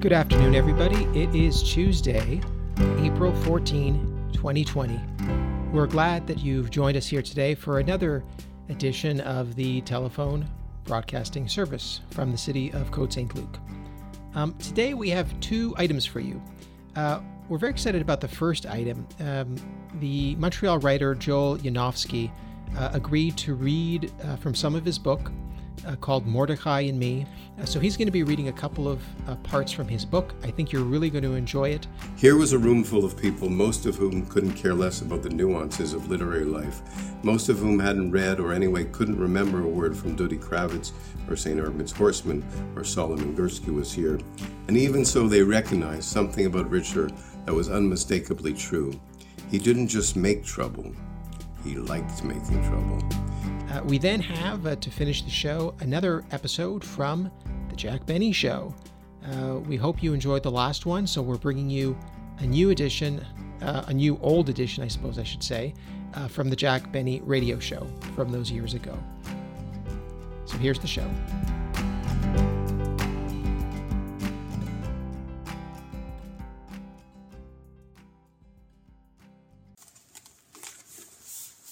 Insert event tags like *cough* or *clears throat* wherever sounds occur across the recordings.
Good afternoon, everybody. It is Tuesday, April 14, 2020. We're glad that you've joined us here today for another edition of the telephone broadcasting service from the city of Côte St. Luc. Um, today we have two items for you. Uh, we're very excited about the first item. Um, the Montreal writer Joel Yanofsky uh, agreed to read uh, from some of his book uh, called Mordecai and Me. Uh, so he's going to be reading a couple of uh, parts from his book. I think you're really going to enjoy it. Here was a room full of people, most of whom couldn't care less about the nuances of literary life, most of whom hadn't read or anyway couldn't remember a word from Duddy Kravitz or St. Urbain's Horseman or Solomon Gursky was here. And even so, they recognized something about Richler that was unmistakably true. He didn't just make trouble, he liked making trouble. Uh, we then have, uh, to finish the show, another episode from The Jack Benny Show. Uh, we hope you enjoyed the last one, so we're bringing you a new edition, uh, a new old edition, I suppose I should say, uh, from The Jack Benny Radio Show from those years ago. So here's the show.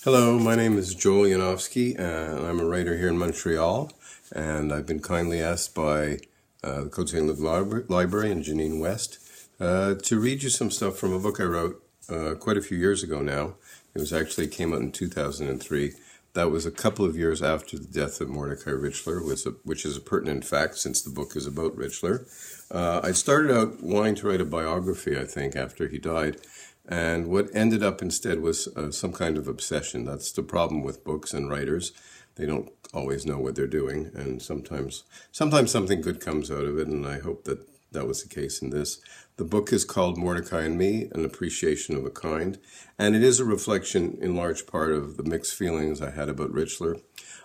Hello, my name is Joel Yanofsky, and I'm a writer here in Montreal. And I've been kindly asked by uh, the Côte St. Luc Library and Janine West uh, to read you some stuff from a book I wrote uh, quite a few years ago now. It was actually came out in 2003. That was a couple of years after the death of Mordecai Richler, which, which is a pertinent fact since the book is about Richler. Uh, I started out wanting to write a biography, I think, after he died. And what ended up instead was uh, some kind of obsession. That's the problem with books and writers. They don't always know what they're doing, and sometimes sometimes something good comes out of it. And I hope that that was the case in this. The book is called Mordecai and Me: An Appreciation of a Kind, and it is a reflection, in large part, of the mixed feelings I had about Richler.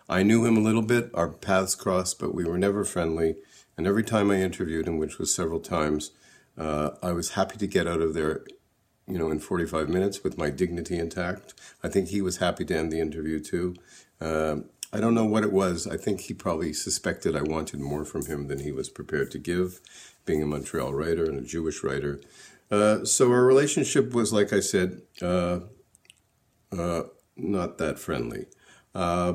I knew him a little bit. Our paths crossed, but we were never friendly. And every time I interviewed him, which was several times, uh, I was happy to get out of there you know, in 45 minutes with my dignity intact. I think he was happy to end the interview too. Uh, I don't know what it was. I think he probably suspected I wanted more from him than he was prepared to give, being a Montreal writer and a Jewish writer. Uh, so our relationship was, like I said, uh, uh not that friendly. Uh,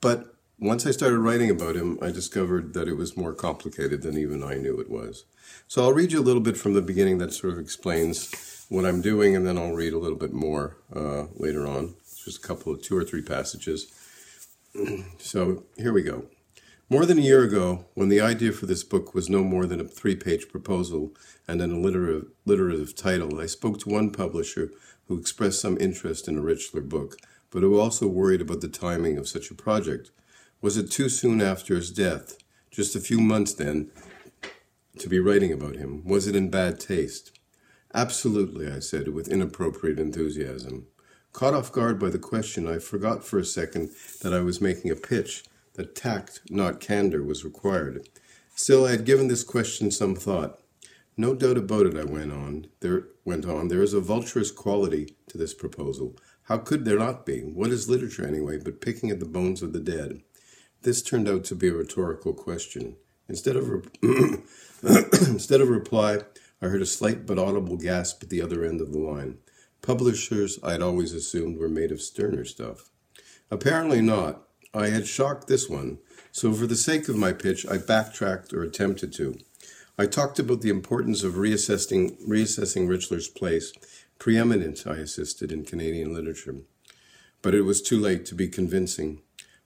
but once I started writing about him, I discovered that it was more complicated than even I knew it was. So I'll read you a little bit from the beginning that sort of explains what I'm doing, and then I'll read a little bit more uh, later on. Just a couple of two or three passages. *clears throat* so here we go. More than a year ago, when the idea for this book was no more than a three page proposal and an alliterative, alliterative title, I spoke to one publisher who expressed some interest in a Richler book, but who also worried about the timing of such a project. Was it too soon after his death? Just a few months then to be writing about him? Was it in bad taste? Absolutely, I said with inappropriate enthusiasm. Caught off guard by the question, I forgot for a second that I was making a pitch, that tact, not candor, was required. Still, I had given this question some thought. No doubt about it, I went on. There went on. There is a vulturous quality to this proposal. How could there not be? What is literature anyway, but picking at the bones of the dead? This turned out to be a rhetorical question. Instead of re- *coughs* instead of reply, I heard a slight but audible gasp at the other end of the line. Publishers, I had always assumed, were made of sterner stuff. Apparently not. I had shocked this one, so for the sake of my pitch, I backtracked or attempted to. I talked about the importance of reassessing, reassessing Richler's place, preeminent, I insisted, in Canadian literature. But it was too late to be convincing.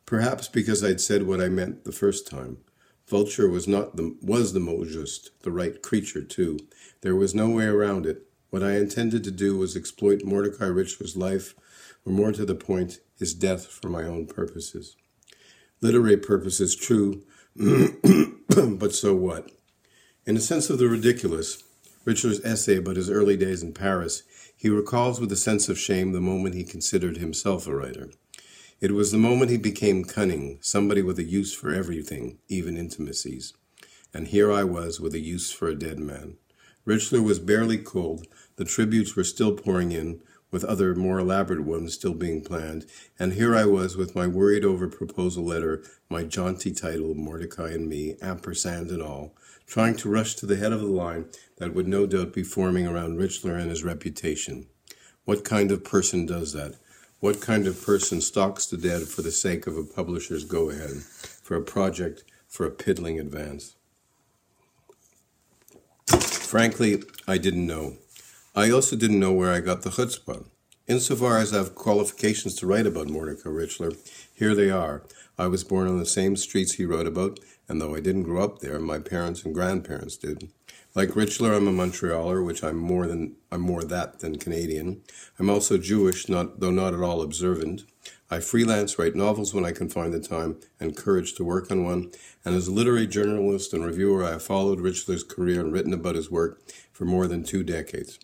Perhaps because I'd said what I meant the first time. Vulture was not the was the mot juste, the right creature too. There was no way around it. What I intended to do was exploit Mordecai Richler's life, or more to the point, his death for my own purposes. Literary purposes, true, *clears throat* but so what? In a sense of the ridiculous, Richler's essay about his early days in Paris, he recalls with a sense of shame the moment he considered himself a writer. It was the moment he became cunning, somebody with a use for everything, even intimacies. And here I was with a use for a dead man. Richler was barely cold. The tributes were still pouring in with other more elaborate ones still being planned, and here I was with my worried over proposal letter, my jaunty title, Mordecai and Me, ampersand and all, trying to rush to the head of the line that would no doubt be forming around Richler and his reputation. What kind of person does that? What kind of person stalks the dead for the sake of a publisher's go ahead, for a project, for a piddling advance? Frankly, I didn't know. I also didn't know where I got the chutzpah. Insofar as I have qualifications to write about Mordecai Richler, here they are. I was born on the same streets he wrote about, and though I didn't grow up there, my parents and grandparents did. Like Richler, I'm a Montrealer, which I'm more than I'm more that than Canadian. I'm also Jewish, not though not at all observant. I freelance, write novels when I can find the time and courage to work on one. And as a literary journalist and reviewer, I have followed Richler's career and written about his work for more than two decades.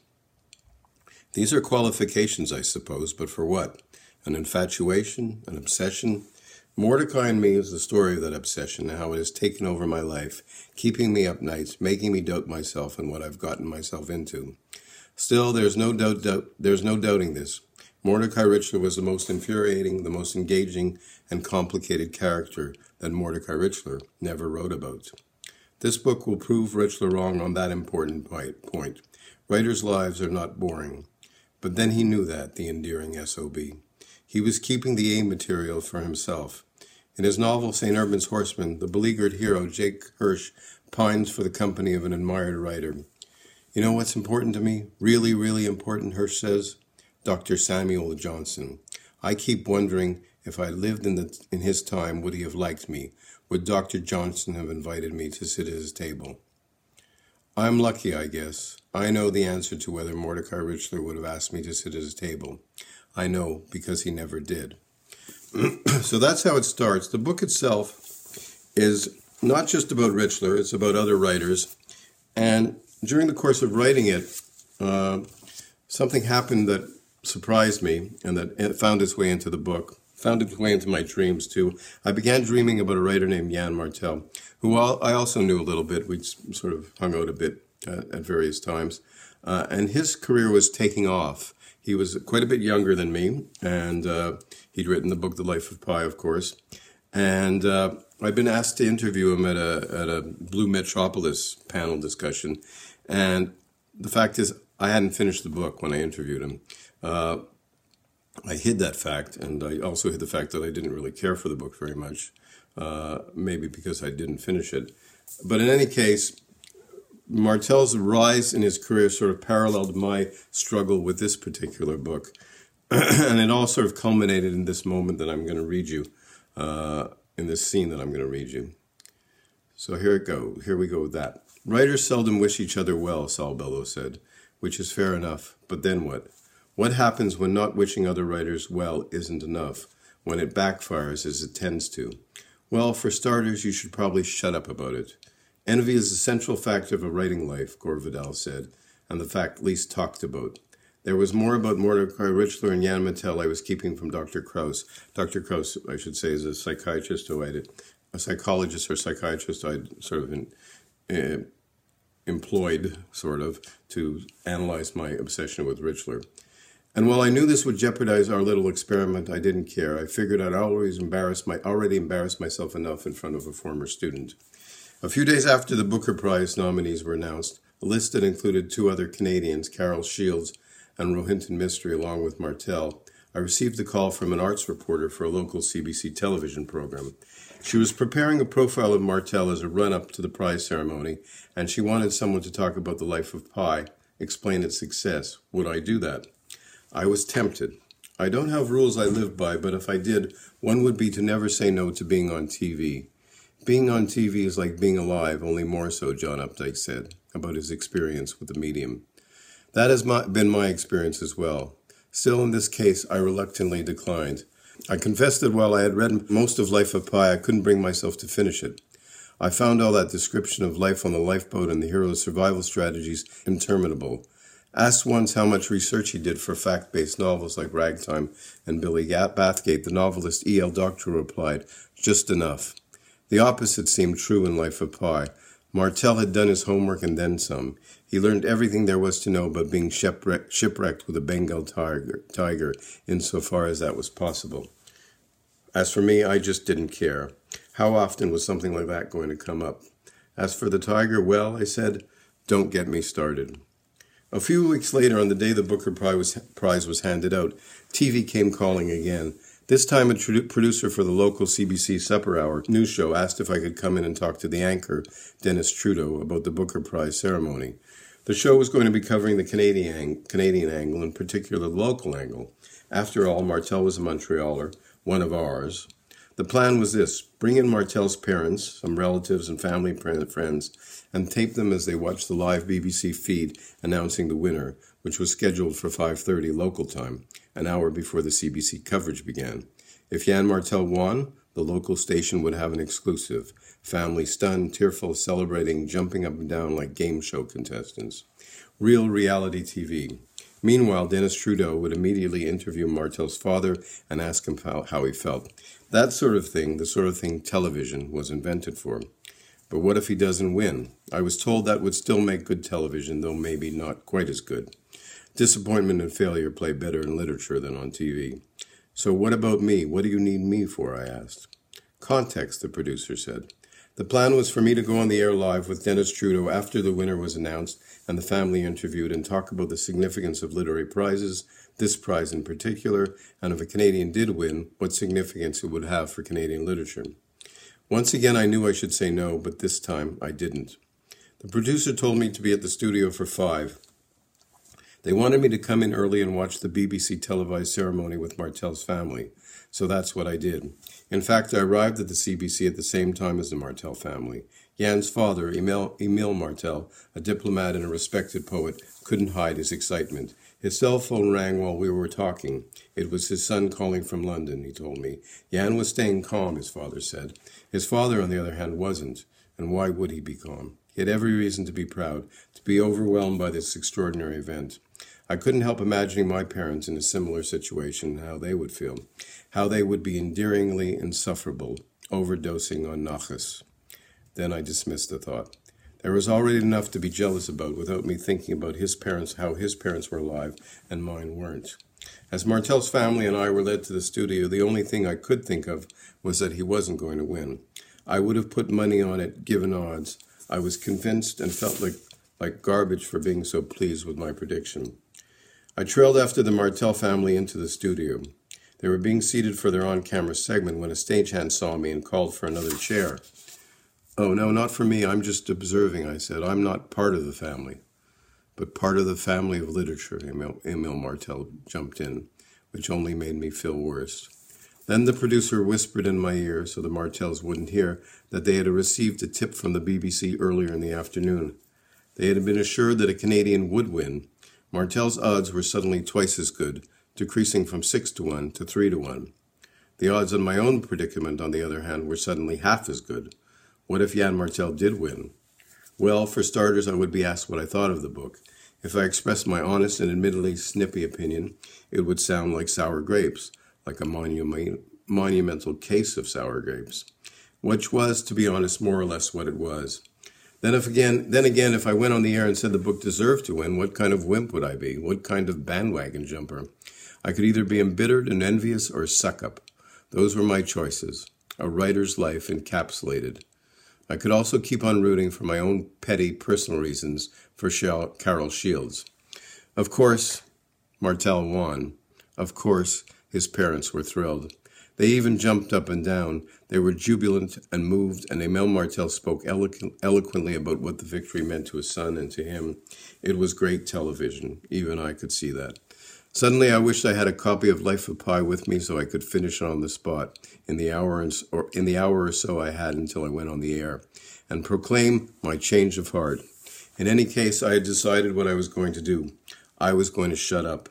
These are qualifications, I suppose, but for what? An infatuation? An obsession? Mordecai and Me is the story of that obsession and how it has taken over my life, keeping me up nights, making me doubt myself and what I've gotten myself into. Still, there's no doubt, doubt there's no doubting this. Mordecai Richler was the most infuriating, the most engaging, and complicated character that Mordecai Richler never wrote about. This book will prove Richler wrong on that important point. Writers' lives are not boring. But then he knew that, the endearing SOB. He was keeping the A material for himself. In his novel St. Urbain's Horseman, the beleaguered hero Jake Hirsch pines for the company of an admired writer. You know what's important to me? Really, really important, Hirsch says. Dr. Samuel Johnson. I keep wondering if I lived in, the, in his time, would he have liked me? Would Dr. Johnson have invited me to sit at his table? I'm lucky, I guess. I know the answer to whether Mordecai Richler would have asked me to sit at his table. I know because he never did. *clears throat* so that's how it starts. The book itself is not just about Richler, it's about other writers. And during the course of writing it, uh, something happened that surprised me and that found its way into the book, found its way into my dreams too. I began dreaming about a writer named Yann Martel, who I also knew a little bit. We'd sort of hung out a bit uh, at various times. Uh, and his career was taking off. He was quite a bit younger than me, and uh, he'd written the book The Life of Pi, of course. And uh, I'd been asked to interview him at a, at a Blue Metropolis panel discussion. And the fact is, I hadn't finished the book when I interviewed him. Uh, I hid that fact, and I also hid the fact that I didn't really care for the book very much, uh, maybe because I didn't finish it. But in any case, Martel's rise in his career sort of paralleled my struggle with this particular book. *clears throat* and it all sort of culminated in this moment that I'm going to read you, uh, in this scene that I'm going to read you. So here it go. Here we go with that. Writers seldom wish each other well, Saul Bellow said, which is fair enough. But then what? What happens when not wishing other writers well isn't enough, when it backfires as it tends to? Well, for starters, you should probably shut up about it. Envy is a central factor of a writing life, Gore Vidal said, and the fact least talked about. There was more about Mordecai Richler and Yann Martel I was keeping from Dr. Krauss. Dr. Krauss, I should say, is a psychiatrist who I did, a psychologist or psychiatrist I'd sort of in, uh, employed, sort of, to analyze my obsession with Richler. And while I knew this would jeopardize our little experiment, I didn't care. I figured I'd always embarrass my already embarrassed myself enough in front of a former student. A few days after the Booker Prize nominees were announced, a list that included two other Canadians, Carol Shields and Rohinton Mistry, along with Martel, I received a call from an arts reporter for a local CBC television program. She was preparing a profile of Martel as a run up to the prize ceremony, and she wanted someone to talk about the life of Pi, explain its success. Would I do that? I was tempted. I don't have rules I live by, but if I did, one would be to never say no to being on TV. Being on TV is like being alive, only more so, John Updike said about his experience with the medium. That has my, been my experience as well. Still, in this case, I reluctantly declined. I confessed that while I had read most of Life of Pi, I couldn't bring myself to finish it. I found all that description of life on the lifeboat and the hero's survival strategies interminable. Asked once how much research he did for fact based novels like Ragtime and Billy Bathgate, the novelist E.L. Doctorow replied, Just enough. The opposite seemed true in Life of Pi. Martel had done his homework and then some. He learned everything there was to know about being shipwrecked, shipwrecked with a Bengal tiger, tiger, insofar as that was possible. As for me, I just didn't care. How often was something like that going to come up? As for the tiger, well, I said, don't get me started. A few weeks later, on the day the Booker Prize was handed out, TV came calling again. This time, a tr- producer for the local CBC Supper Hour news show asked if I could come in and talk to the anchor, Dennis Trudeau, about the Booker Prize ceremony. The show was going to be covering the Canadian, Canadian angle, in particular the local angle. After all, Martel was a Montrealer, one of ours. The plan was this bring in Martel's parents, some relatives and family friends, and tape them as they watched the live BBC feed announcing the winner, which was scheduled for 5:30 local time an hour before the CBC coverage began. If Yann Martel won, the local station would have an exclusive. Family stunned, tearful, celebrating, jumping up and down like game show contestants. Real reality TV. Meanwhile, Dennis Trudeau would immediately interview Martel's father and ask him how, how he felt. That sort of thing, the sort of thing television was invented for. But what if he doesn't win? I was told that would still make good television, though maybe not quite as good. Disappointment and failure play better in literature than on TV. So, what about me? What do you need me for? I asked. Context, the producer said. The plan was for me to go on the air live with Dennis Trudeau after the winner was announced and the family interviewed and talk about the significance of literary prizes, this prize in particular, and if a Canadian did win, what significance it would have for Canadian literature. Once again, I knew I should say no, but this time I didn't. The producer told me to be at the studio for five, they wanted me to come in early and watch the BBC televised ceremony with Martel's family, so that's what I did. In fact, I arrived at the CBC at the same time as the Martel family. Yann's father, Emil, Emile Martel, a diplomat and a respected poet, couldn't hide his excitement. His cell phone rang while we were talking. It was his son calling from London, he told me. Yann was staying calm, his father said. His father, on the other hand, wasn't. And why would he be calm? He had every reason to be proud, to be overwhelmed by this extraordinary event. I couldn't help imagining my parents in a similar situation, how they would feel, how they would be endearingly insufferable, overdosing on nachas. Then I dismissed the thought. There was already enough to be jealous about without me thinking about his parents, how his parents were alive and mine weren't. As Martel's family and I were led to the studio, the only thing I could think of was that he wasn't going to win. I would have put money on it, given odds. I was convinced and felt like, like garbage for being so pleased with my prediction. I trailed after the Martel family into the studio. They were being seated for their on camera segment when a stagehand saw me and called for another chair. Oh, no, not for me. I'm just observing, I said. I'm not part of the family, but part of the family of literature, Emil, Martel jumped in, which only made me feel worse. Then the producer whispered in my ear, so the Martels wouldn't hear, that they had received a tip from the BBC earlier in the afternoon. They had been assured that a Canadian would win, Martel's odds were suddenly twice as good, decreasing from 6 to 1 to 3 to 1. The odds on my own predicament, on the other hand, were suddenly half as good. What if Yann Martel did win? Well, for starters, I would be asked what I thought of the book. If I expressed my honest and admittedly snippy opinion, it would sound like sour grapes, like a monument, monumental case of sour grapes, which was, to be honest, more or less what it was. Then if again, then again, if I went on the air and said the book deserved to win, what kind of wimp would I be? What kind of bandwagon jumper? I could either be embittered and envious or suck up. Those were my choices. A writer's life encapsulated. I could also keep on rooting for my own petty personal reasons for Carol Shields. Of course, Martel won. Of course, his parents were thrilled. They even jumped up and down. They were jubilant and moved, and Emil Martel spoke eloqu- eloquently about what the victory meant to his son and to him. It was great television. Even I could see that. Suddenly, I wished I had a copy of Life of Pi with me so I could finish it on the spot in the hour and, or in the hour or so I had until I went on the air, and proclaim my change of heart. In any case, I had decided what I was going to do. I was going to shut up.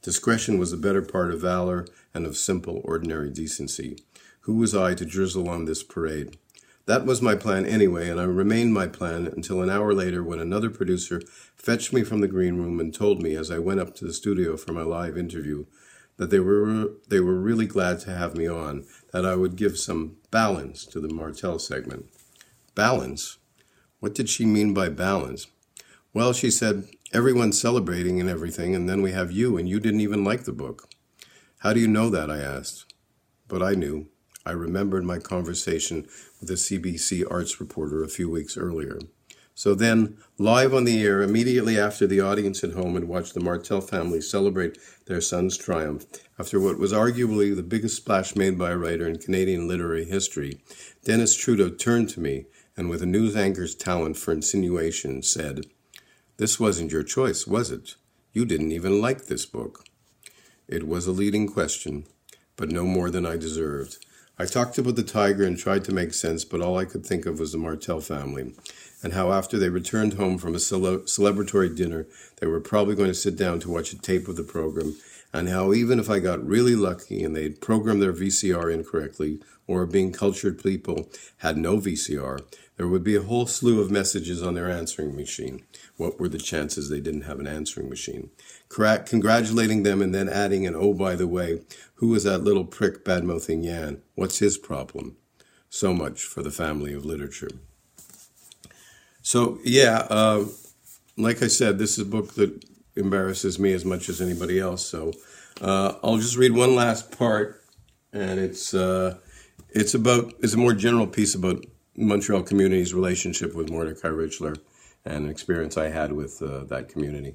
Discretion was the better part of valor and of simple, ordinary decency. Who was I to drizzle on this parade? That was my plan anyway, and I remained my plan until an hour later when another producer fetched me from the green room and told me as I went up to the studio for my live interview that they were they were really glad to have me on, that I would give some balance to the Martel segment. Balance? What did she mean by balance? Well, she said, everyone's celebrating and everything, and then we have you, and you didn't even like the book. How do you know that? I asked. But I knew. I remembered my conversation with a CBC arts reporter a few weeks earlier. So then, live on the air, immediately after the audience at home had watched the Martel family celebrate their son's triumph, after what was arguably the biggest splash made by a writer in Canadian literary history, Dennis Trudeau turned to me and, with a news anchor's talent for insinuation, said, This wasn't your choice, was it? You didn't even like this book. It was a leading question, but no more than I deserved. I talked about the tiger and tried to make sense, but all I could think of was the Martel family and how after they returned home from a cele- celebratory dinner, they were probably going to sit down to watch a tape of the program, and how even if I got really lucky and they'd programmed their VCR incorrectly, or being cultured people had no VCR, there would be a whole slew of messages on their answering machine. What were the chances they didn't have an answering machine? Congratulating them and then adding an, oh, by the way, who was that little prick badmouthing Yann? What's his problem? So much for the family of literature. So yeah, uh, like I said, this is a book that embarrasses me as much as anybody else. So uh, I'll just read one last part, and it's uh, it's about it's a more general piece about Montreal community's relationship with Mordecai Richler and an experience I had with uh, that community.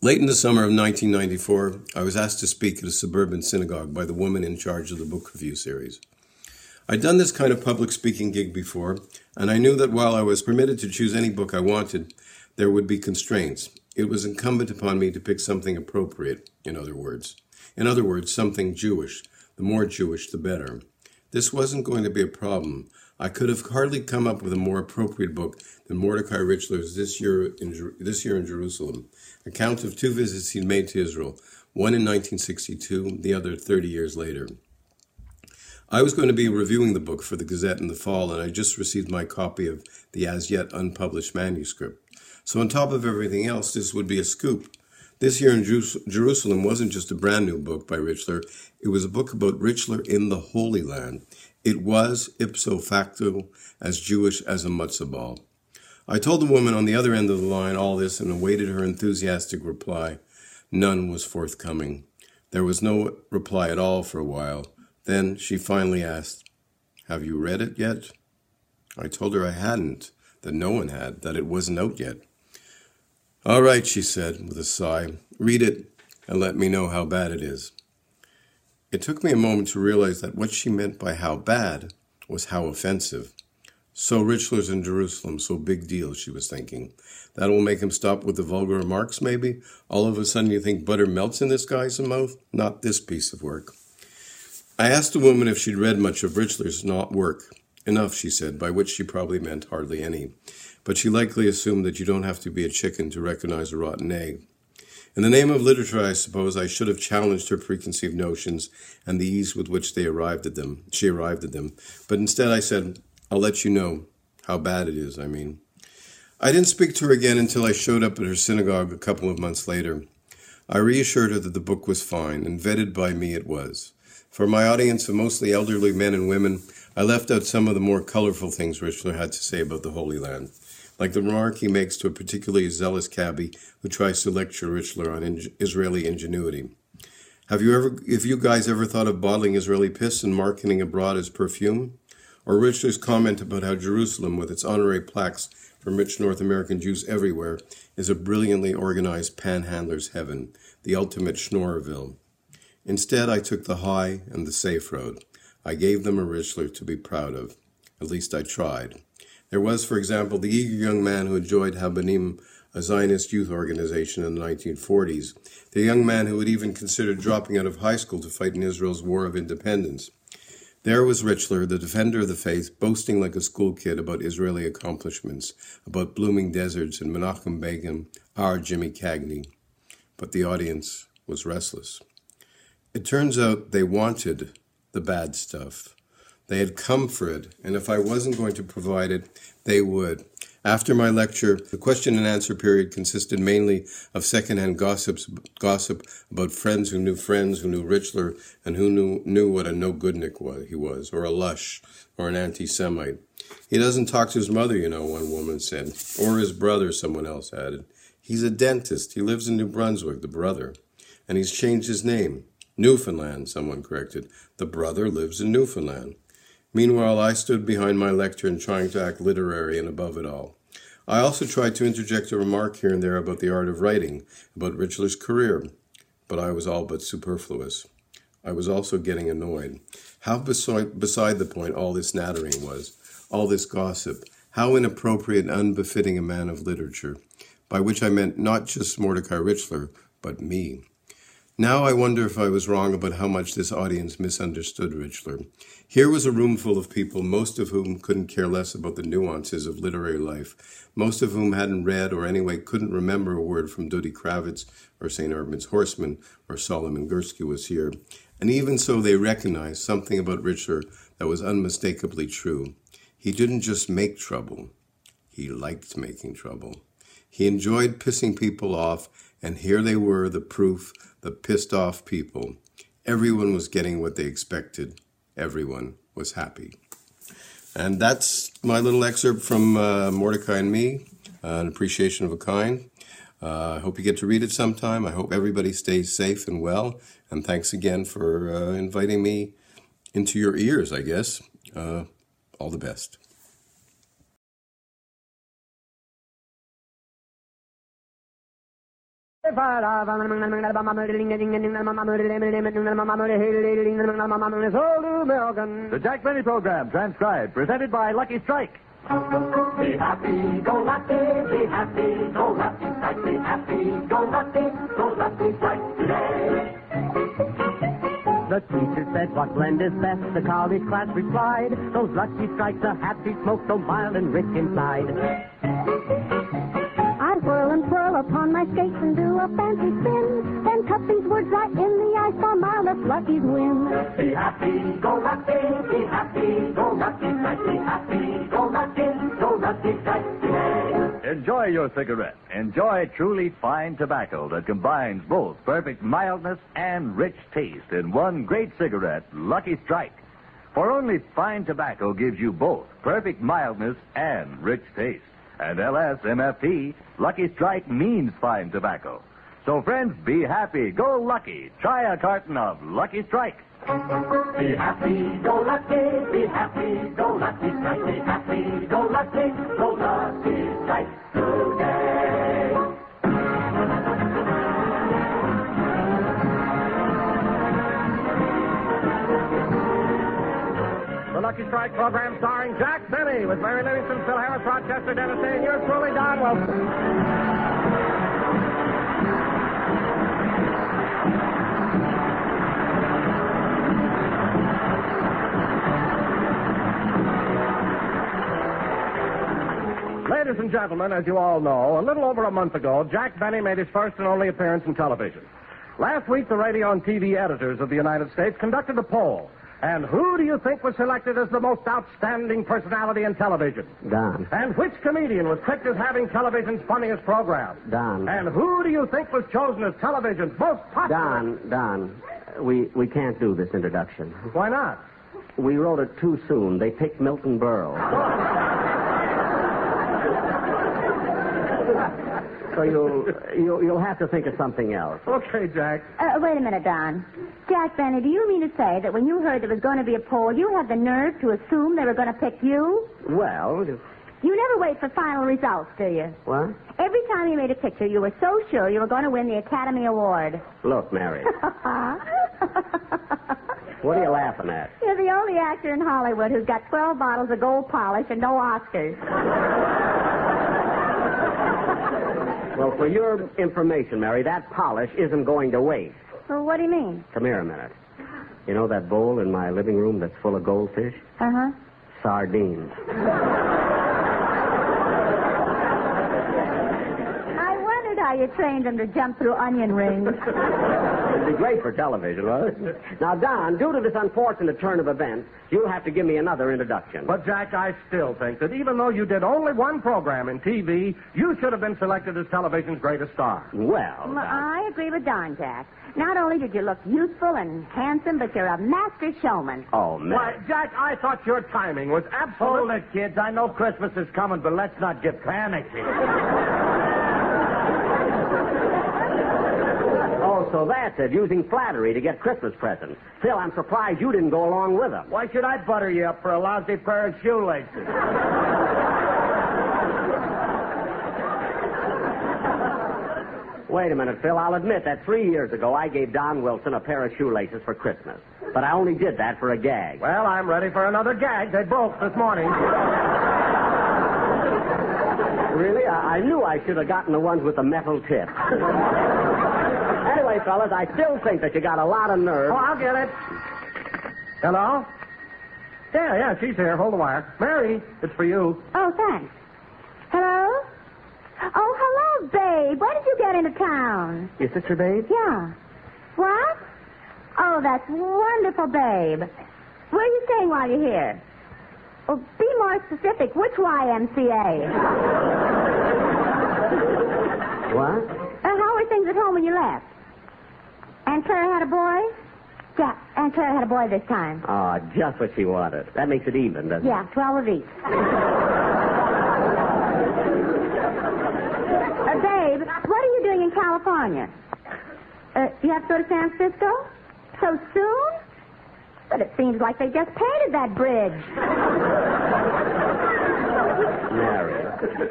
Late in the summer of 1994, I was asked to speak at a suburban synagogue by the woman in charge of the book review series. I'd done this kind of public speaking gig before, and I knew that while I was permitted to choose any book I wanted, there would be constraints. It was incumbent upon me to pick something appropriate, in other words. In other words, something Jewish. The more Jewish, the better. This wasn't going to be a problem. I could have hardly come up with a more appropriate book than Mordecai Richler's This Year in, this year in Jerusalem, account of two visits he'd made to Israel, one in 1962, the other 30 years later. I was going to be reviewing the book for the Gazette in the fall, and I just received my copy of the as yet unpublished manuscript. So, on top of everything else, this would be a scoop. This year in Jerusalem wasn't just a brand new book by Richler, it was a book about Richler in the Holy Land. It was, ipso facto, as Jewish as a matzah ball. I told the woman on the other end of the line all this and awaited her enthusiastic reply. None was forthcoming. There was no reply at all for a while. Then she finally asked, Have you read it yet? I told her I hadn't, that no one had, that it wasn't out yet. All right, she said with a sigh. Read it and let me know how bad it is. It took me a moment to realize that what she meant by how bad was how offensive. So Richler's in Jerusalem, so big deal, she was thinking. That will make him stop with the vulgar remarks, maybe? All of a sudden you think butter melts in this guy's mouth? Not this piece of work. I asked the woman if she'd read much of Richler's not work. Enough, she said, by which she probably meant hardly any. But she likely assumed that you don't have to be a chicken to recognize a rotten egg. In the name of literature, I suppose I should have challenged her preconceived notions and the ease with which they arrived at them. She arrived at them. But instead I said, I'll let you know how bad it is, I mean. I didn't speak to her again until I showed up at her synagogue a couple of months later. I reassured her that the book was fine, and vetted by me it was. For my audience of mostly elderly men and women, I left out some of the more colorful things Richler had to say about the Holy Land, like the remark he makes to a particularly zealous cabbie who tries to lecture Richler on in- Israeli ingenuity. Have you ever, if you guys ever thought of bottling Israeli piss and marketing abroad as perfume? Or Richler's comment about how Jerusalem, with its honorary plaques from rich North American Jews everywhere, is a brilliantly organized panhandler's heaven, the ultimate Schnorrville. Instead, I took the high and the safe road. I gave them a Richler to be proud of. At least I tried. There was, for example, the eager young man who had joined Habonim, a Zionist youth organization in the 1940s, the young man who had even considered dropping out of high school to fight in Israel's War of Independence. There was Richler, the defender of the faith, boasting like a school kid about Israeli accomplishments, about blooming deserts and Menachem Begin, our Jimmy Cagney. But the audience was restless. It turns out they wanted the bad stuff. They had come for it, and if I wasn't going to provide it, they would. After my lecture, the question and answer period consisted mainly of secondhand gossips, gossip about friends who knew friends who knew Richler and who knew, knew what a no goodnik was, he was, or a lush, or an anti Semite. He doesn't talk to his mother, you know, one woman said. Or his brother, someone else added. He's a dentist. He lives in New Brunswick, the brother. And he's changed his name. Newfoundland, someone corrected. The brother lives in Newfoundland. Meanwhile, I stood behind my lectern trying to act literary and above it all. I also tried to interject a remark here and there about the art of writing, about Richler's career, but I was all but superfluous. I was also getting annoyed. How beside, beside the point all this nattering was, all this gossip, how inappropriate and unbefitting a man of literature, by which I meant not just Mordecai Richler, but me. Now I wonder if I was wrong about how much this audience misunderstood Richler. Here was a room full of people, most of whom couldn't care less about the nuances of literary life, most of whom hadn't read or anyway couldn't remember a word from Duddy Kravitz or St. Urbain's Horseman or Solomon Gursky was here. And even so, they recognized something about Richler that was unmistakably true. He didn't just make trouble, he liked making trouble. He enjoyed pissing people off, and here they were, the proof the pissed off people. Everyone was getting what they expected. Everyone was happy. And that's my little excerpt from uh, Mordecai and Me, uh, an appreciation of a kind. Uh, I hope you get to read it sometime. I hope everybody stays safe and well. And thanks again for uh, inviting me into your ears, I guess. Uh, all the best. The Jack Benny Program, transcribed, presented by Lucky Strike. Be happy, go lucky, be happy, go lucky strike, be happy, go lucky, go lucky strike today. The teacher said, what blend is best? The college class replied, those lucky strikes, a happy smoke, so mild and rich inside whirl and twirl upon my skates and do a fancy spin. Then cut these words right in the ice for Miles Lucky's win. Be happy, go lucky, be happy, go lucky, strike, be happy, go lucky, go lucky, strike. Enjoy your cigarette. Enjoy truly fine tobacco that combines both perfect mildness and rich taste in one great cigarette, Lucky Strike. For only fine tobacco gives you both perfect mildness and rich taste. And LSMFT, Lucky Strike means fine tobacco. So, friends, be happy. Go lucky. Try a carton of Lucky Strike. Be happy, go lucky, be happy, go lucky strike, be happy, go lucky, go lucky strike today. Lucky Strike program starring Jack Benny with Mary Livingstone, Phil Harris, Rochester, Dennis and yours truly, Don Wilson. Ladies and gentlemen, as you all know, a little over a month ago, Jack Benny made his first and only appearance in television. Last week, the radio and TV editors of the United States conducted a poll and who do you think was selected as the most outstanding personality in television? Don. And which comedian was picked as having television's funniest program? Don. And who do you think was chosen as television's most popular? Don, Don, we, we can't do this introduction. Why not? We wrote it too soon. They picked Milton Berle. *laughs* So you'll, you'll you'll have to think of something else. Okay, Jack. Uh, wait a minute, Don. Jack Benny, do you mean to say that when you heard there was going to be a poll, you had the nerve to assume they were going to pick you? Well, You never wait for final results, do you? what? Every time you made a picture, you were so sure you were going to win the Academy Award. Look, Mary. *laughs* What are you laughing at? You're the only actor in Hollywood who's got 12 bottles of gold polish and no Oscars. Well, for your information, Mary, that polish isn't going to waste. Well, what do you mean? Come here a minute. You know that bowl in my living room that's full of goldfish? Uh huh. Sardines. *laughs* I wondered how how you trained them to jump through onion rings. *laughs* It'd be great for television, wouldn't it? Now, Don, due to this unfortunate turn of events, you'll have to give me another introduction. But, Jack, I still think that even though you did only one program in TV, you should have been selected as television's greatest star. Well, Well, I agree with Don, Jack. Not only did you look youthful and handsome, but you're a master showman. oh, man. Why, Jack, I thought your timing was Hold absolutely... it, kids. I know Christmas is coming, but let's not get panicky. *laughs* Oh, so that's it, using flattery to get Christmas presents. Phil, I'm surprised you didn't go along with them. Why should I butter you up for a lousy pair of shoelaces? Wait a minute, Phil. I'll admit that three years ago I gave Don Wilson a pair of shoelaces for Christmas. But I only did that for a gag. Well, I'm ready for another gag. They broke this morning. Really? I, I knew I should have gotten the ones with the metal tip. *laughs* anyway, fellas, I still think that you got a lot of nerve. Oh, I'll get it. Hello? Yeah, yeah, she's here. Hold the wire. Mary, it's for you. Oh, thanks. Hello? Oh, hello, babe. When did you get into town? Your sister, babe? Yeah. What? Oh, that's wonderful, babe. Where are you staying while you're here? Well, be more specific. Which YMCA? *laughs* What? Uh, how were things at home when you left? Aunt Clara had a boy? Yeah, Aunt Clara had a boy this time. Oh, just what she wanted. That makes it even, doesn't it? Yeah, 12 of each. *laughs* uh, babe, what are you doing in California? Uh, you have to go to San Francisco? So soon? But it seems like they just painted that bridge. Mary.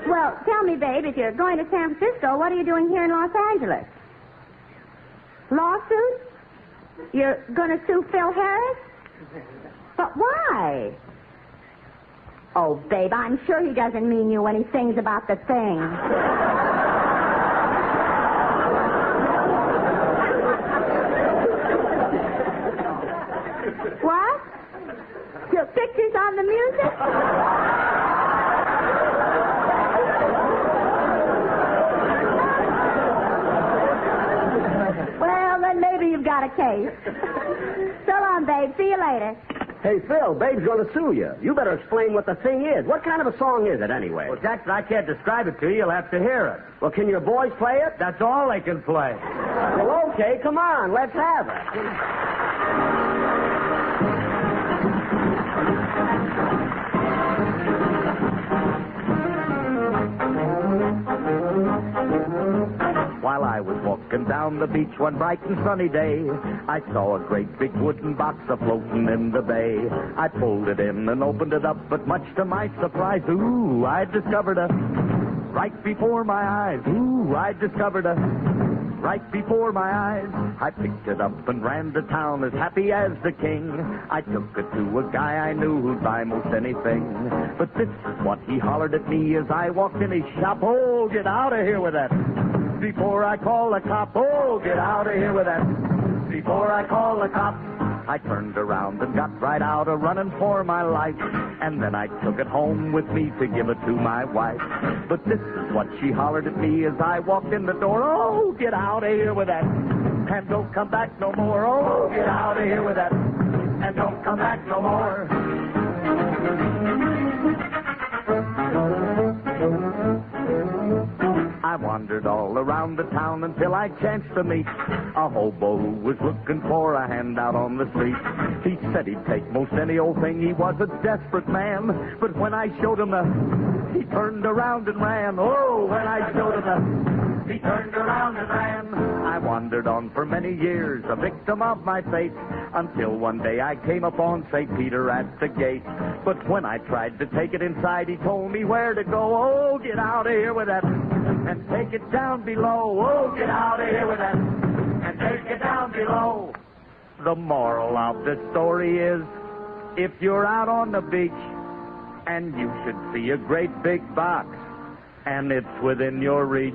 Well, tell me, babe, if you're going to San Francisco, what are you doing here in Los Angeles? Lawsuit? You're going to sue Phil Harris? But why? Oh, babe, I'm sure he doesn't mean you when he sings about the thing. what? Your pictures on the music? Well, then maybe you've got a case. so long, babe. See you later. Hey, Phil, babe's going to sue you. You better explain what the thing is. What kind of a song is it, anyway? Well, Jackson, I can't describe it to you. You'll have to hear it. Well, can your boys play it? That's all they can play. Well, okay, come on, let's have it. I was walking down the beach one bright and sunny day, I saw a great big wooden box floating in the bay. I pulled it in and opened it up, but much to my surprise, ooh, I discovered a right before my eyes. Ooh, I discovered a right before my eyes. I picked it up and ran to town as happy as the king. I took it to a guy I knew who'd buy most anything. But this is what he hollered at me as I walked in his shop. Oh, get out of here with that. Before I call the cop, oh, get out of here with that. Before I call the cop, I turned around and got right out a running for my life. And then I took it home with me to give it to my wife. But this is what she hollered at me as I walked in the door. Oh, get out of here with that. And don't come back no more. Oh, get out of here with that. And don't come back no more. I wandered all around the town until I chanced to meet a hobo who was looking for a handout on the street. He said he'd take most any old thing. He was a desperate man. But when I showed him the, he turned around and ran. Oh, when I showed him the, he turned around and ran. I wandered on for many years, a victim of my fate, until one day I came upon St. Peter at the gate. But when I tried to take it inside, he told me where to go. Oh, get out of here with that and take it down below. Oh, get out of here with that and take it down below. The moral of the story is if you're out on the beach and you should see a great big box and it's within your reach,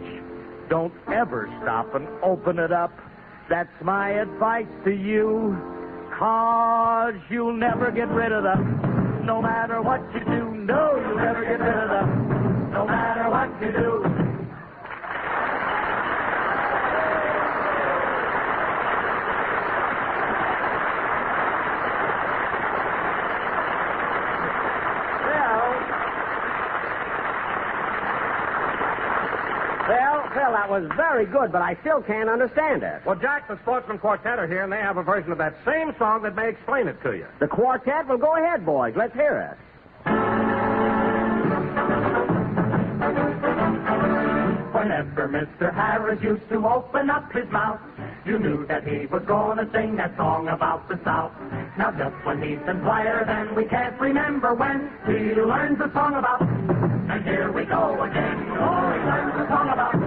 don't ever stop and open it up. That's my advice to you. Cause you'll never get rid of them. No matter what you do, no, you'll never get rid of them. No matter what you do. Phil, Phil, that was very good, but I still can't understand it. Well, Jack, the Sportsmen Quartet are here, and they have a version of that same song that may explain it to you. The quartet? Well, go ahead, boys. Let's hear it. Whenever Mr. Harris used to open up his mouth, you knew that he was going to sing that song about the South. Now, just when he's been quieter than we can't remember when, he learns a song about. And here we go again. Oh, he learns a song about.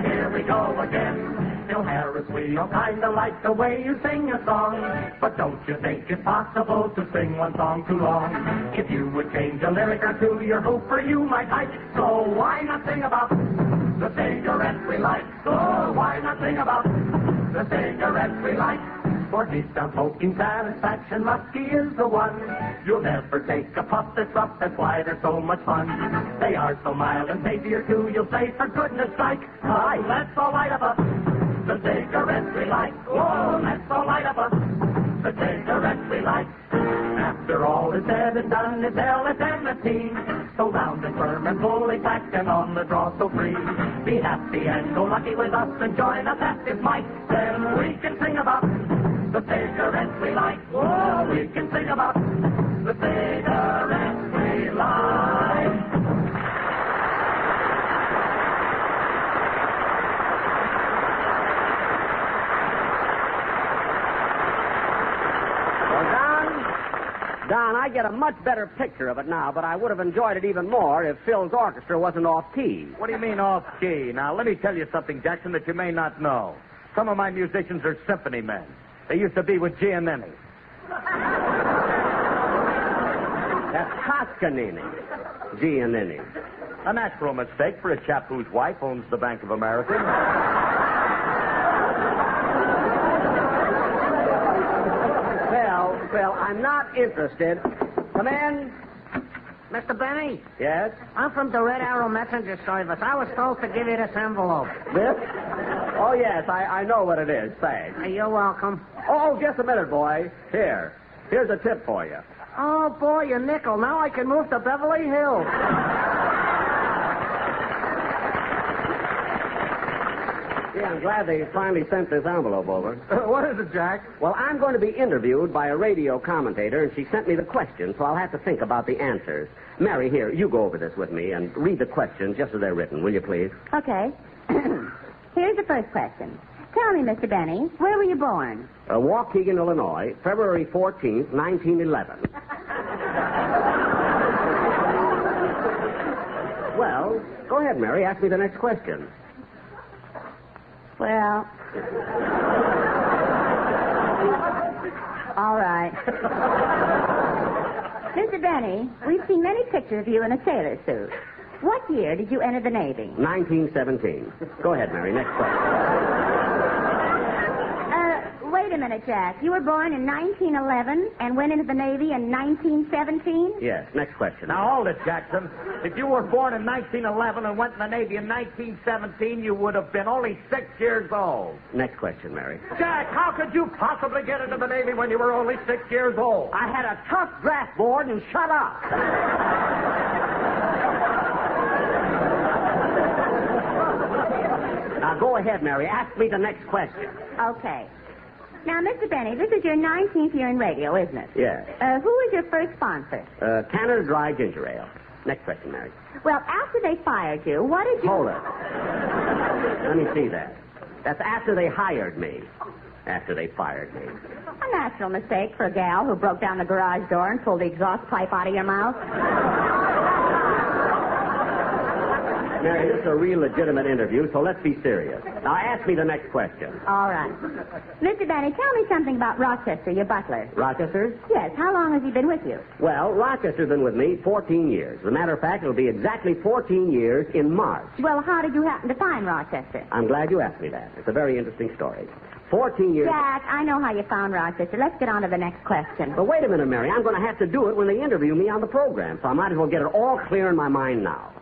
And here we go again. Bill Harris, we all kind of like the way you sing a song. But don't you think it's possible to sing one song too long? If you would change a lyric or two, your hooper you might hike. So why not sing about the cigarettes we like? So why not sing about the cigarettes we like? For deep down smoking satisfaction, Lucky is the one. You'll never take a puff that's rough, that's why they're so much fun. They are so mild and tastier too, you'll say, for goodness sake, hi, let's all light up a the cigarettes we like. Oh, Whoa, let's all light up a the cigarettes we like. After all is said and done, it's LSM So round and firm and fully packed and on the draw so free. Be happy and go lucky with us and join us at this mic. Then we can sing about the cigarettes we like. Whoa, we can sing about the cigarettes we like. Well, Don, Don, I get a much better picture of it now, but I would have enjoyed it even more if Phil's orchestra wasn't off key. What do you mean off key? Now, let me tell you something, Jackson, that you may not know. Some of my musicians are symphony men. They used to be with Giannini. That's Toscanini. Giannini. A natural mistake for a chap whose wife owns the Bank of America. well, well, I'm not interested. Come in. Mr. Benny, Yes? I'm from the Red Arrow Messenger Service. I was told to give you this envelope. This? Oh, yes, I, I know what it is. Thanks. Uh, You're welcome. Oh, just a minute, boy. Here. Here's a tip for you. Oh, boy, a nickel. Now I can move to Beverly Hills. Yeah, I'm glad they finally sent this envelope over. *laughs* what is it, Jack? Well, I'm going to be interviewed by a radio commentator, and she sent me the questions, so I'll have to think about the answers. Mary, here, you go over this with me and read the questions just as they're written, will you please? Okay. *clears throat* Here's the first question. Tell me, Mr. Benny, where were you born? Uh, Waukegan, Illinois, February 14th, 1911. well, go ahead, Mary. Ask me the next question. Well. All right. Mr. Benny, we've seen many pictures of you in a sailor suit. What year did you enter the Navy? 1917. Go ahead, Mary. Next question. Wait a minute, Jack. You were born in 1911 and went into the Navy in 1917? Yes, next question. Now, hold it, Jackson. If you were born in 1911 and went in the Navy in 1917, you would have been only six years old. Next question, Mary. Jack, how could you possibly get into the Navy when you were only six years old? I had a tough draft board and shut up. *laughs* now go ahead, Mary. Ask me the next question. Okay. Now, Mr. Benny, this is your 19th year in radio, isn't it? Yes. Uh, who was your first sponsor? Uh, Canada Dry Ginger Ale. Next question, Mary. Well, after they fired you, what did you... Hold it. Let me see that. That's after they hired me. After they fired me. A natural mistake for a gal who broke down the garage door and pulled the exhaust pipe out of your mouth. Mary, this is a real legitimate interview, so let's be serious. Now ask me the next question. All right. Mr. Benny, tell me something about Rochester, your butler. Rochester? Yes, how long has he been with you? Well, Rochester's been with me 14 years. As a matter of fact, it'll be exactly 14 years in March. Well, how did you happen to find Rochester? I'm glad you asked me that. It's a very interesting story. 14 years. Jack, I know how you found Rochester. Let's get on to the next question. But wait a minute, Mary. I'm going to have to do it when they interview me on the program, so I might as well get it all clear in my mind now.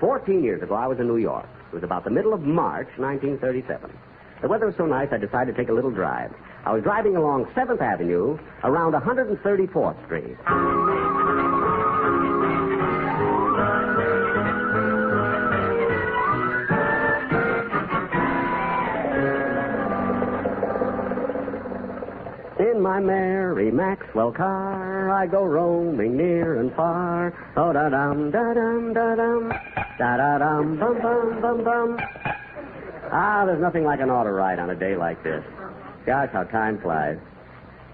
Fourteen years ago, I was in New York. It was about the middle of March, 1937. The weather was so nice, I decided to take a little drive. I was driving along 7th Avenue around 134th Street. In my merry Maxwell car, I go roaming near and far. Oh, da dum, da dum, da dum da da dum bum bum bum bum. Ah, there's nothing like an auto ride on a day like this. Gosh, how time flies.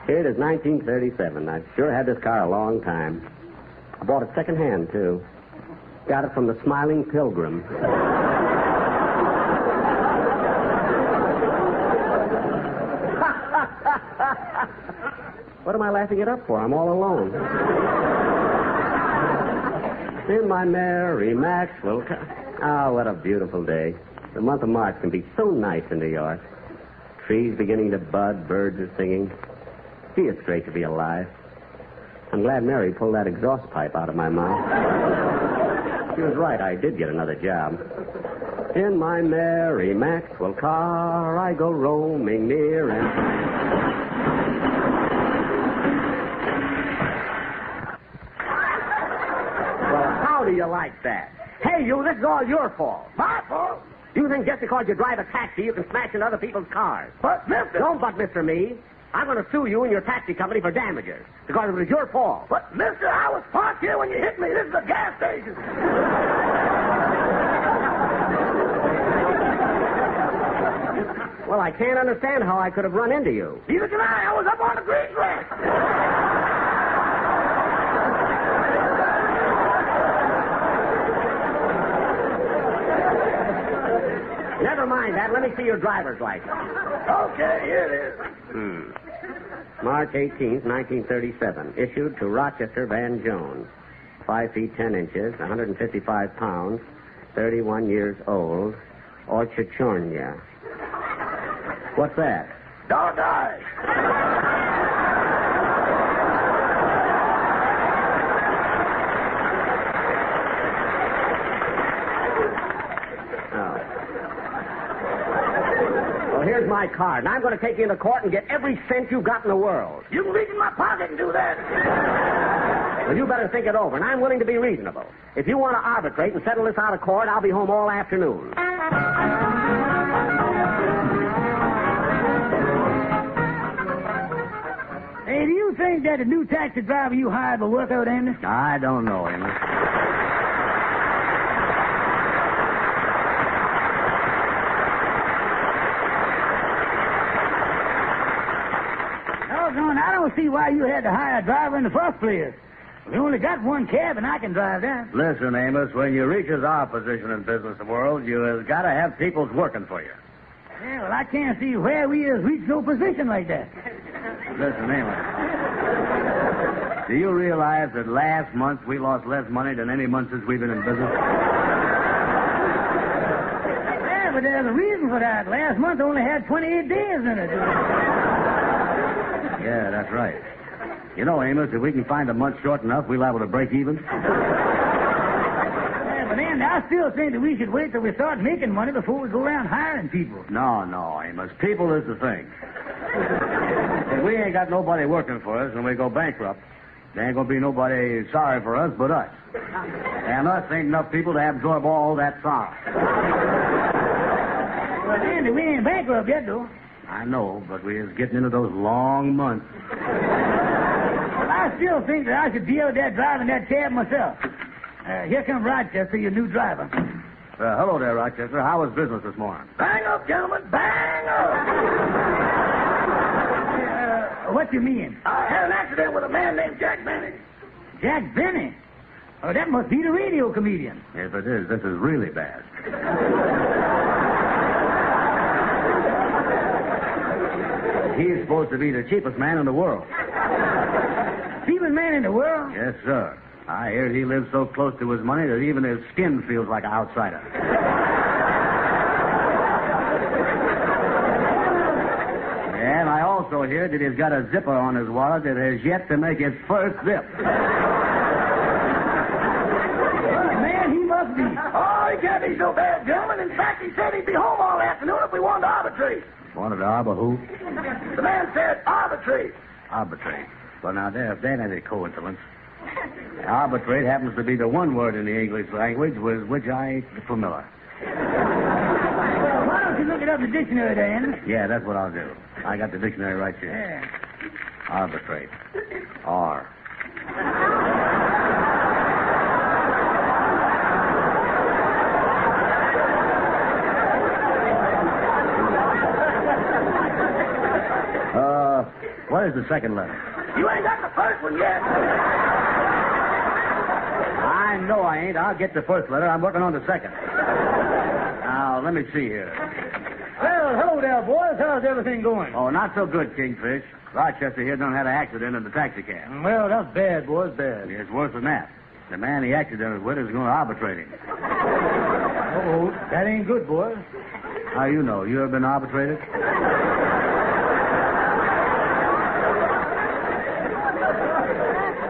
Here it is 1937. I've sure had this car a long time. I bought it secondhand, too. Got it from the Smiling Pilgrim. *laughs* what am I laughing it up for? I'm all alone. In my merry Maxwell. Car. Ah, oh, what a beautiful day. The month of March can be so nice in New York. Trees beginning to bud, birds are singing. Gee, it's great to be alive. I'm glad Mary pulled that exhaust pipe out of my mouth. she was right. I did get another job. In my merry Maxwell car, I go roaming near and. Do you like that? Hey, you, this is all your fault. My fault? You think just because you drive a taxi, you can smash into other people's cars? But, mister. Don't but Mr. Me. I'm going to sue you and your taxi company for damages because it was your fault. But, mister, I was parked here when you hit me. This is a gas station. Well, I can't understand how I could have run into you. Neither can I. I was up on the grease rack. Never mind that. Let me see your driver's license. Okay, here it is. Hmm. March 18th, 1937. Issued to Rochester Van Jones. Five feet ten inches, 155 pounds, 31 years old, Orchachornia. What's that? Dog eyes. Oh. Well, here's my card, and I'm going to take you into court and get every cent you've got in the world. You can reach in my pocket and do that. Well, you better think it over, and I'm willing to be reasonable. If you want to arbitrate and settle this out of court, I'll be home all afternoon. Hey, do you think that the new taxi driver you hired will work out, Andy? I don't know, Amos. Doggone, I don't see why you had to hire a driver in the first place. We only got one cab, and I can drive that. Listen, Amos, when you reaches our position in business world, you has got to have people's working for you. Yeah, well, I can't see where we has reached no position like that. Listen, Amos. Do you realize that last month we lost less money than any month since we've been in business? Yeah, but there's a reason for that. Last month only had 28 days in it. Yeah, that's right. You know, Amos, if we can find a month short enough, we'll be able to break even. Yeah, but Andy, I still think that we should wait till we start making money before we go around hiring people. No, no, Amos. People is the thing. if we ain't got nobody working for us when we go bankrupt, there ain't gonna be nobody sorry for us but us. And us ain't enough people to absorb all that sorrow. Well, Andy, we ain't bankrupt yet, though. I know, but we is getting into those long months. Well, I still think that I should deal with that driving that cab myself. Uh, here comes Rochester, your new driver. Uh, hello there, Rochester. How was business this morning? Bang up, gentlemen. Bang up. Uh, what do you mean? I had an accident with a man named Jack Benny. Jack Benny? Oh, that must be the radio comedian. If it is, this is really bad. He's supposed to be the cheapest man in the world. Cheapest man in the world? Yes, sir. I hear he lives so close to his money that even his skin feels like an outsider. and I also hear that he's got a zipper on his wallet that has yet to make its first zip. Man, he must be. Oh, he can't be so bad, gentlemen. In fact, he said he'd be home all afternoon if we wanted to arbitrate. Wanted to arbor who? The man said arbitrate. Arbitrate. Well, now, there, if that ain't a coincidence. Arbitrate happens to be the one word in the English language with which I ain't familiar. Well, why don't you look it up in the dictionary, Dan? Yeah, that's what I'll do. I got the dictionary right here. Yeah. Arbitrate. R. Uh, what is the second letter? You ain't got the first one yet. I know I ain't. I'll get the first letter. I'm working on the second. Now, let me see here. Well, hello there, boys. How's everything going? Oh, not so good, Kingfish. Rochester here done had an accident in the taxi cab. Mm, well, that's bad, boys, bad. It's worse than that. The man he accidented with is going to arbitrate him. Oh, that ain't good, boys. How you know? You ever been arbitrated?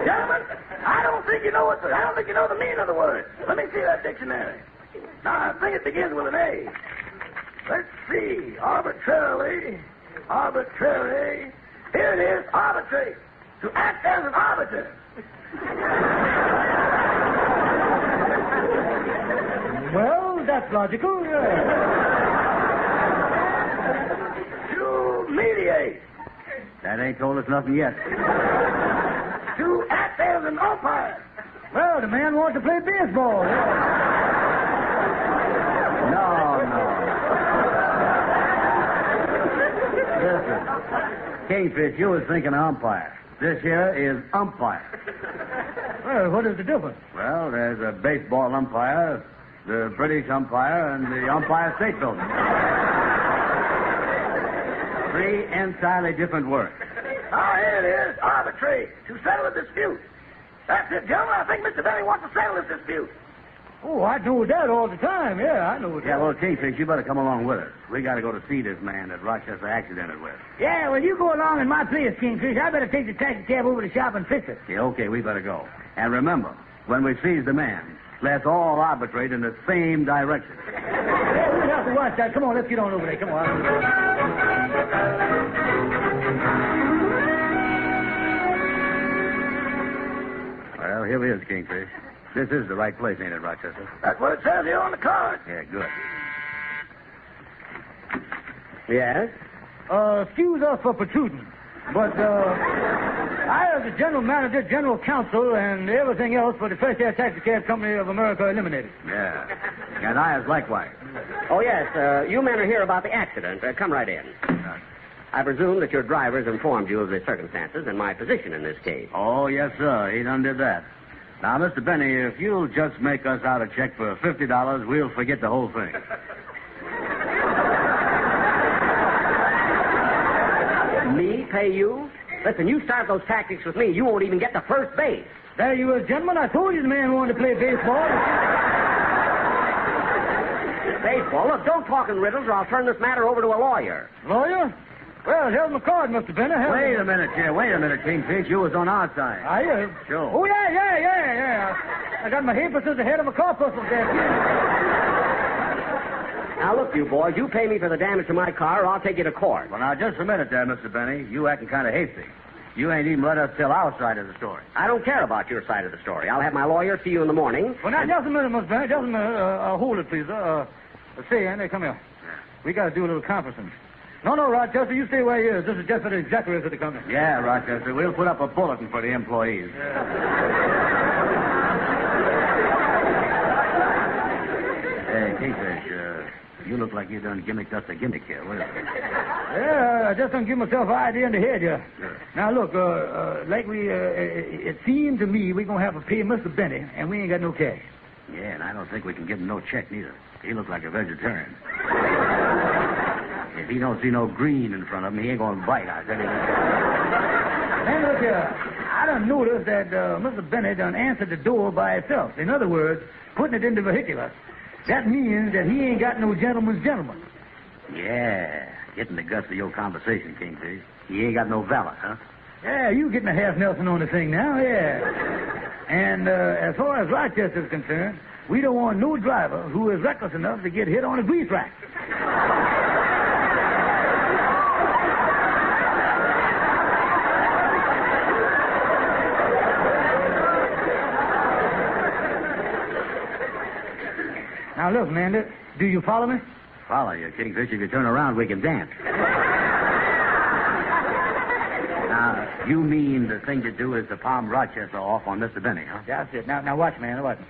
Gentlemen, I don't think you know I don't think you know the meaning of the word. Let me see that dictionary. Now, I think it begins with an A. Let's see. Arbitrarily. Arbitrary. Here it is. Arbitrate. To act as an arbiter. well, that's logical. to mediate. That ain't told us nothing yet. To act as an umpire. Well, the man wants to play baseball. No, no. Listen, Kingfish, you was thinking umpire. This here is umpire. Well, what is the difference? Well, there's a baseball umpire, the British umpire, and the umpire state building. Three entirely different words. Ah, here it is. Arbitrate. To settle a dispute. That's it, gentlemen. I think Mr. Benny wants to settle this dispute. Oh, I know that all the time. Yeah, I know Yeah, well, Kingfish, you better come along with us. We got to go to see this man that Rochester accidented with. Yeah, well, you go along in my place, Kingfish. I better take the taxi cab over to the shop and fix it. Yeah, okay, we better go. And remember, when we seize the man, let's all arbitrate in the same direction. Yeah, we'll have to watch that. Come on, let's get on over there. Come on. Here he is, Kingfish. This is the right place, ain't it, Rochester? That's what it says here on the card. Yeah, good. Yes? Uh, excuse us for protruding, but, uh, I, as the general manager, general counsel, and everything else for the Fresh Air Taxi Cab Company of America Eliminated. Yeah. And I as likewise. Oh, yes. Uh, you men are here about the accident. Uh, come right in. I presume that your drivers informed you of the circumstances and my position in this case. Oh, yes, sir. He done did that. Now, Mr. Benny, if you'll just make us out a check for $50, we'll forget the whole thing. Me pay you? Listen, you start those tactics with me, you won't even get to first base. There you are, gentlemen. I told you the man wanted to play baseball. Baseball? Look, don't talk in riddles or I'll turn this matter over to a lawyer. Lawyer? Well, here's my card, Mr. Benner. Here's Wait a minute, here. Wait a minute, Kingfish. You was on our side. I am. Sure. Oh, yeah, yeah, yeah, yeah. I got my hypnosis ahead of my corpuscles there. Now, look, you boys, you pay me for the damage to my car or I'll take you to court. Well, now, just a minute there, Mr. Benny. You acting kind of hasty. You ain't even let us tell our side of the story. I don't care about your side of the story. I'll have my lawyer see you in the morning. Well, now, just a minute, Mr. Benner. Just a minute. Uh, uh, hold it, please. Uh, uh, say, Andy, come here. We got to do a little conferencing. No, no, Rochester, you stay where you is. This is just an executive of the company. Yeah, Rochester. We'll put up a bulletin for the employees. Hey, Kingfish, uh, you look like you done gimmicked us a gimmick here. What is it? Yeah, I just don't give myself an idea in the head here. Now, look, uh, uh, like we, uh, it it seemed to me we're going to have to pay Mr. Benny, and we ain't got no cash. Yeah, and I don't think we can give him no check neither. He looked like a vegetarian. If he don't see no green in front of him, he ain't gonna bite. I tell you. Now, look here. I done noticed that uh, Mr. Benny done answered the door by itself. In other words, putting it in the vehicular. That means that he ain't got no gentleman's gentleman. Yeah, getting the guts of your conversation, Kingfish. He ain't got no valor, huh? Yeah, you getting a half Nelson on the thing now, yeah. And uh, as far as Rochester's concerned, we don't want no driver who is reckless enough to get hit on a grease rack. Now look, Mandy, do you follow me? Follow you, Kingfish. If you turn around, we can dance. *laughs* now, You mean the thing to do is to palm Rochester off on Mr. Benny, huh? That's it. Now, now watch, man. Watch.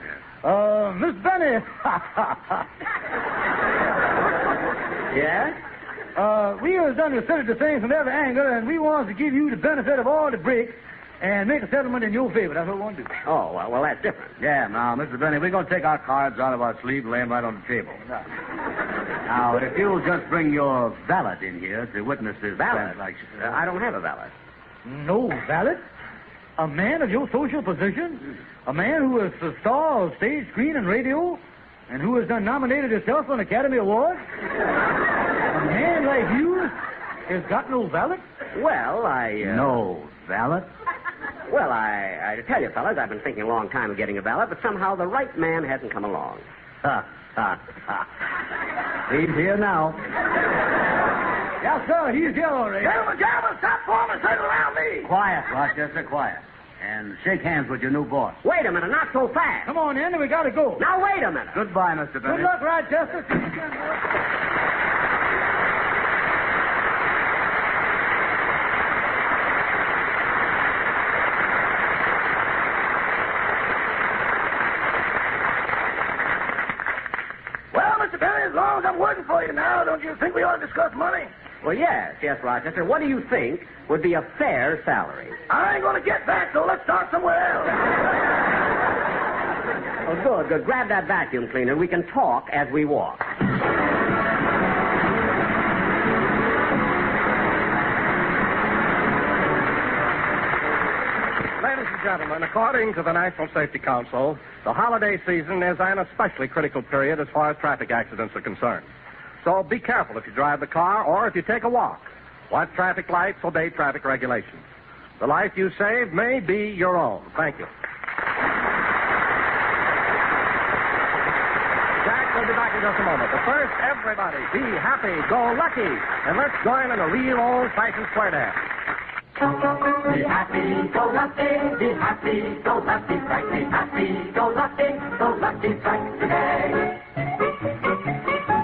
Uh, Miss Benny. *laughs* Yeah? Uh, we has done considered the thing from every angle, and we want to give you the benefit of all the bricks and make a settlement in your favor. That's what we want to do. Oh, well, well, that's different. Yeah, now, Mr. Benny, we're going to take our cards out of our sleeve and lay them right on the table. Now, if you'll just bring your valet in here to witness this Valet? transaction. Uh, I don't have a valet. No valet? A man of your social position? A man who is the star of stage, screen, and radio? And who has done nominated himself for an Academy Award? a man like you has got no valet? Well, I. Uh, No valet? Well, I, I tell you, fellas, I've been thinking a long time of getting a valet, but somehow the right man hasn't come along. Ha, ha, ha. He's here now. Yes, sir. He's here already. Gentlemen, gentlemen, stop forming a circle around me. Quiet, Rochester, quiet. And shake hands with your new boss. Wait a minute, not so fast. Come on in, we got to go. Now, wait a minute. Goodbye, Mr. Benny. Good luck, Rochester. See you again, boy. Well, Mr. As I'm working for you now, don't you think we ought to discuss money? Well, yes, yes, Rochester. What do you think would be a fair salary? I ain't going to get that, so let's start somewhere else. *laughs* Oh, good, good. Grab that vacuum cleaner. We can talk as we walk. Gentlemen, according to the National Safety Council, the holiday season is an especially critical period as far as traffic accidents are concerned. So be careful if you drive the car or if you take a walk. Watch traffic lights, obey traffic regulations. The life you save may be your own. Thank you. Jack will be back in just a moment. But first, everybody, be happy, go lucky, and let's join in a real old-fashioned square dance. Be happy, go lucky, happy, go lucky, strike, be happy, go lucky, go lucky, strike today.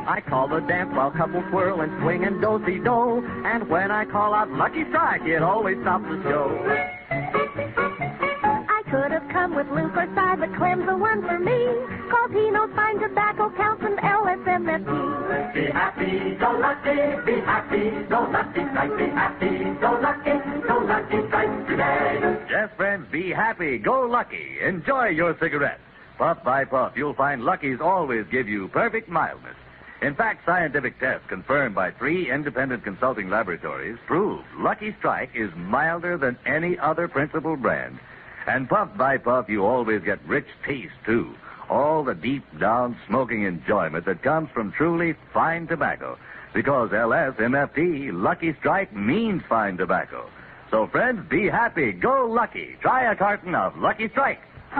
I call the dance while couples whirl and swing and do-si-do. And when I call out Lucky Strike, it always stops the show. I could have come with Luke or Cy, but Clem's the one for me. Cause he knows fine tobacco counts and LSMFT. Be happy, go lucky, be happy, go lucky, strike, be happy, go lucky, Yes, friends, be happy. Go lucky. Enjoy your cigarette. Puff by puff, you'll find Lucky's always give you perfect mildness. In fact, scientific tests confirmed by three independent consulting laboratories prove Lucky Strike is milder than any other principal brand. And puff by puff, you always get rich taste, too. All the deep down smoking enjoyment that comes from truly fine tobacco. Because LSMFT, Lucky Strike, means fine tobacco. So, friends, be happy. Go lucky. Try a carton of Lucky Strike. Be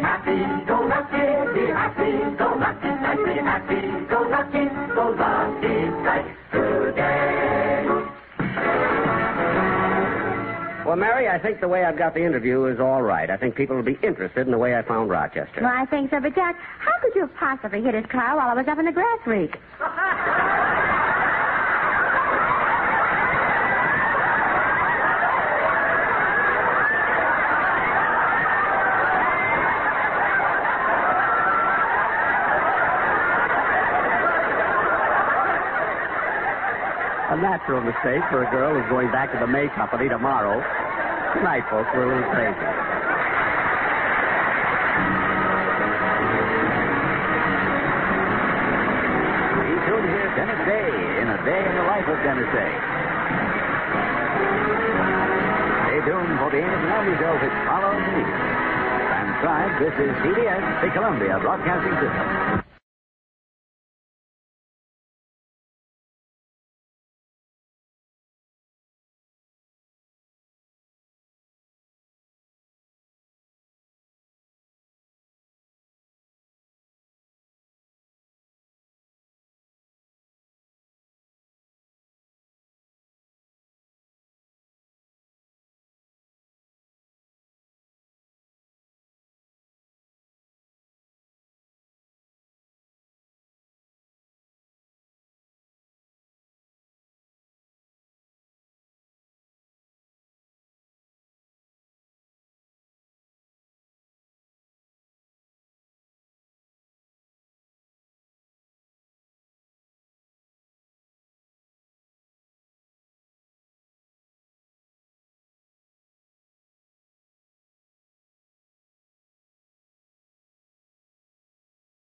happy, go lucky, be happy, go lucky, strike, be happy, go lucky, go lucky, strike today. Well, Mary, I think the way I've got the interview is all right. I think people will be interested in the way I found Rochester. Well, I think so, but Jack, how could you have possibly hit his car while I was up in the grass rake? *laughs* A natural mistake for a girl who's going back to the May Company tomorrow. Tonight, folks, we're a little crazy. Day in A Day in the Life of Dennis. Stay tuned for the Amos and Andy show which follows immediately. Transcribed, this is CBS, the Columbia Broadcasting System.